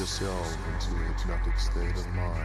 yourself into a hypnotic state of mind.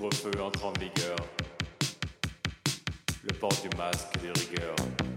couvre-feu entre en vigueur. Le port du masque des rigueurs.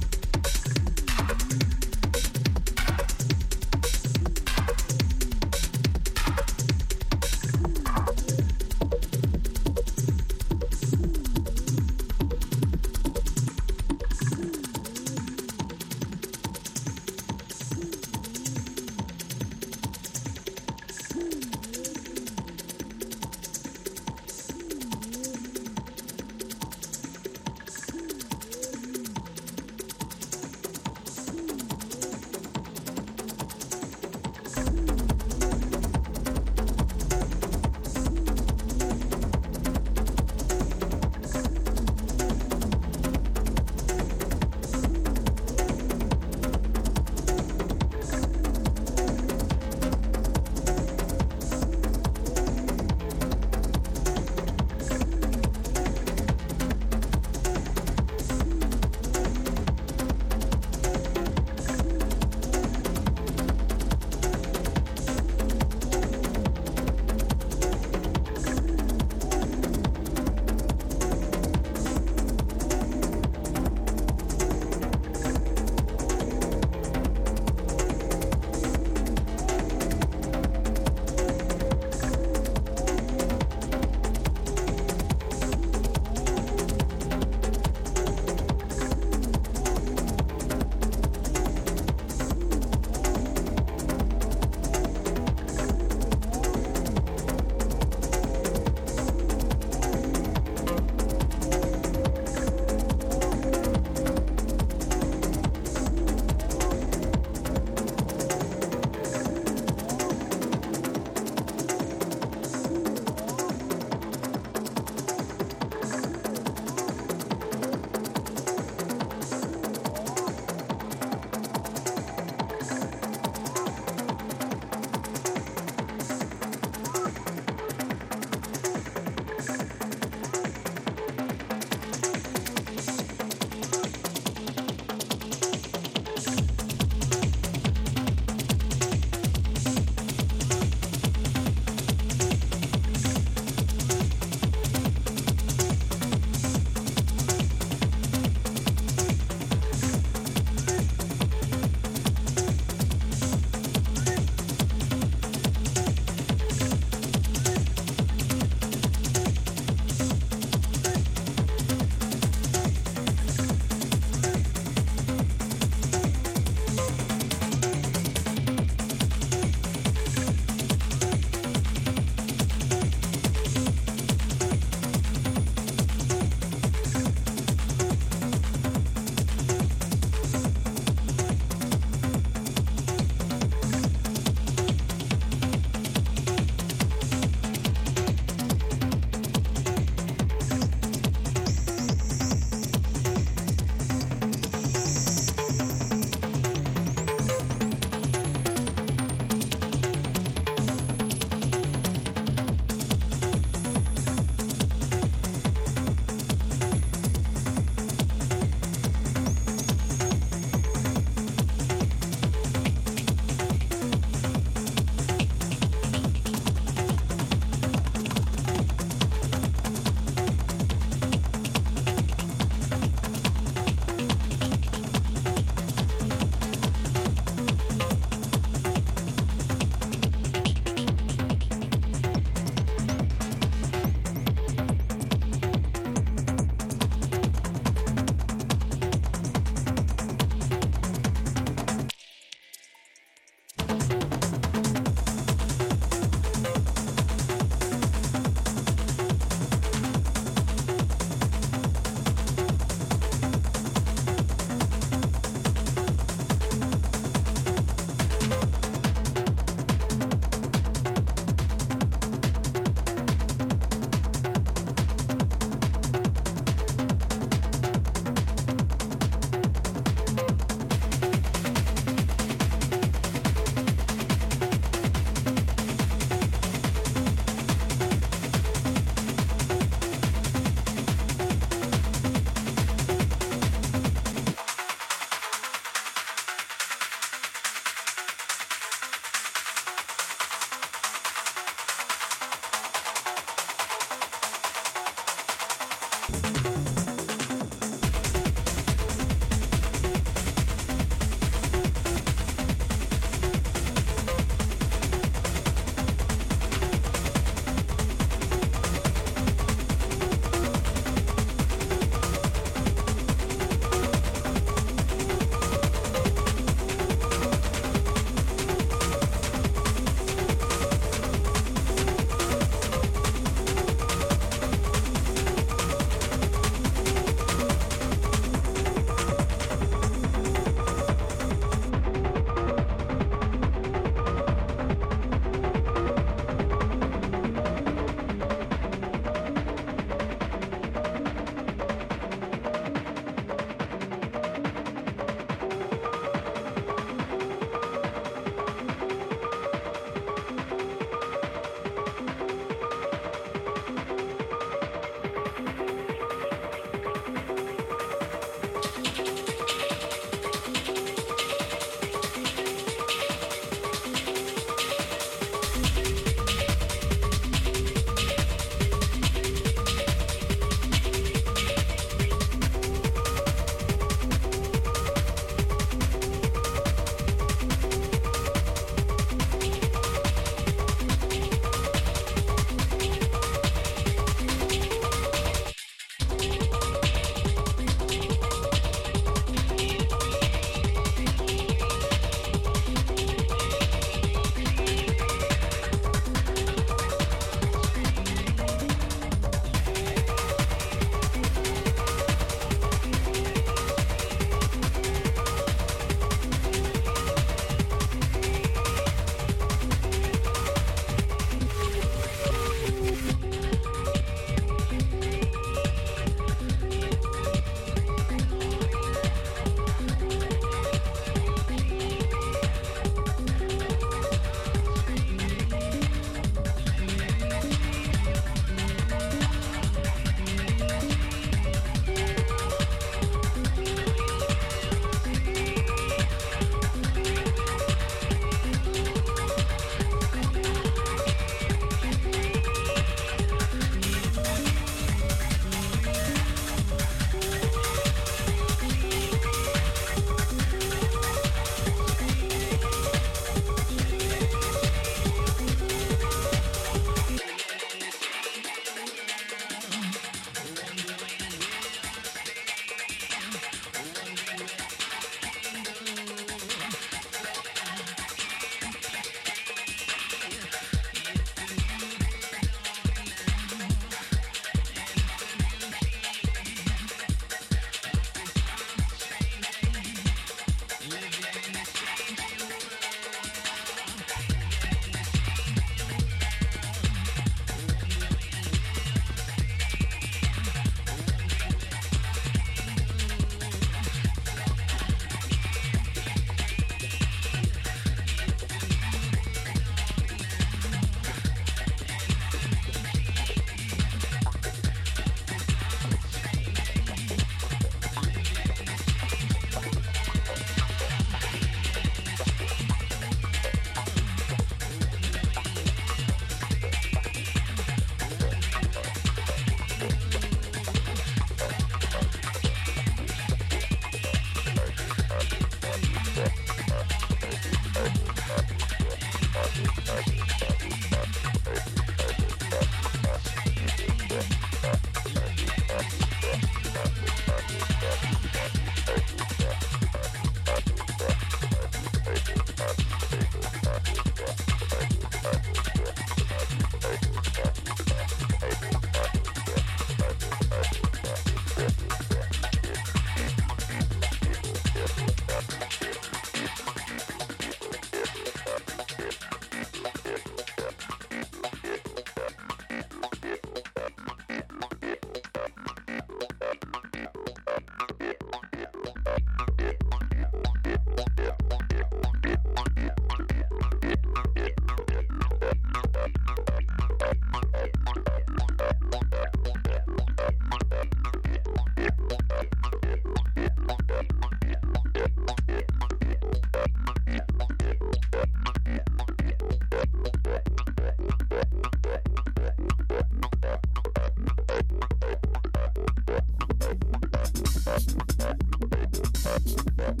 that's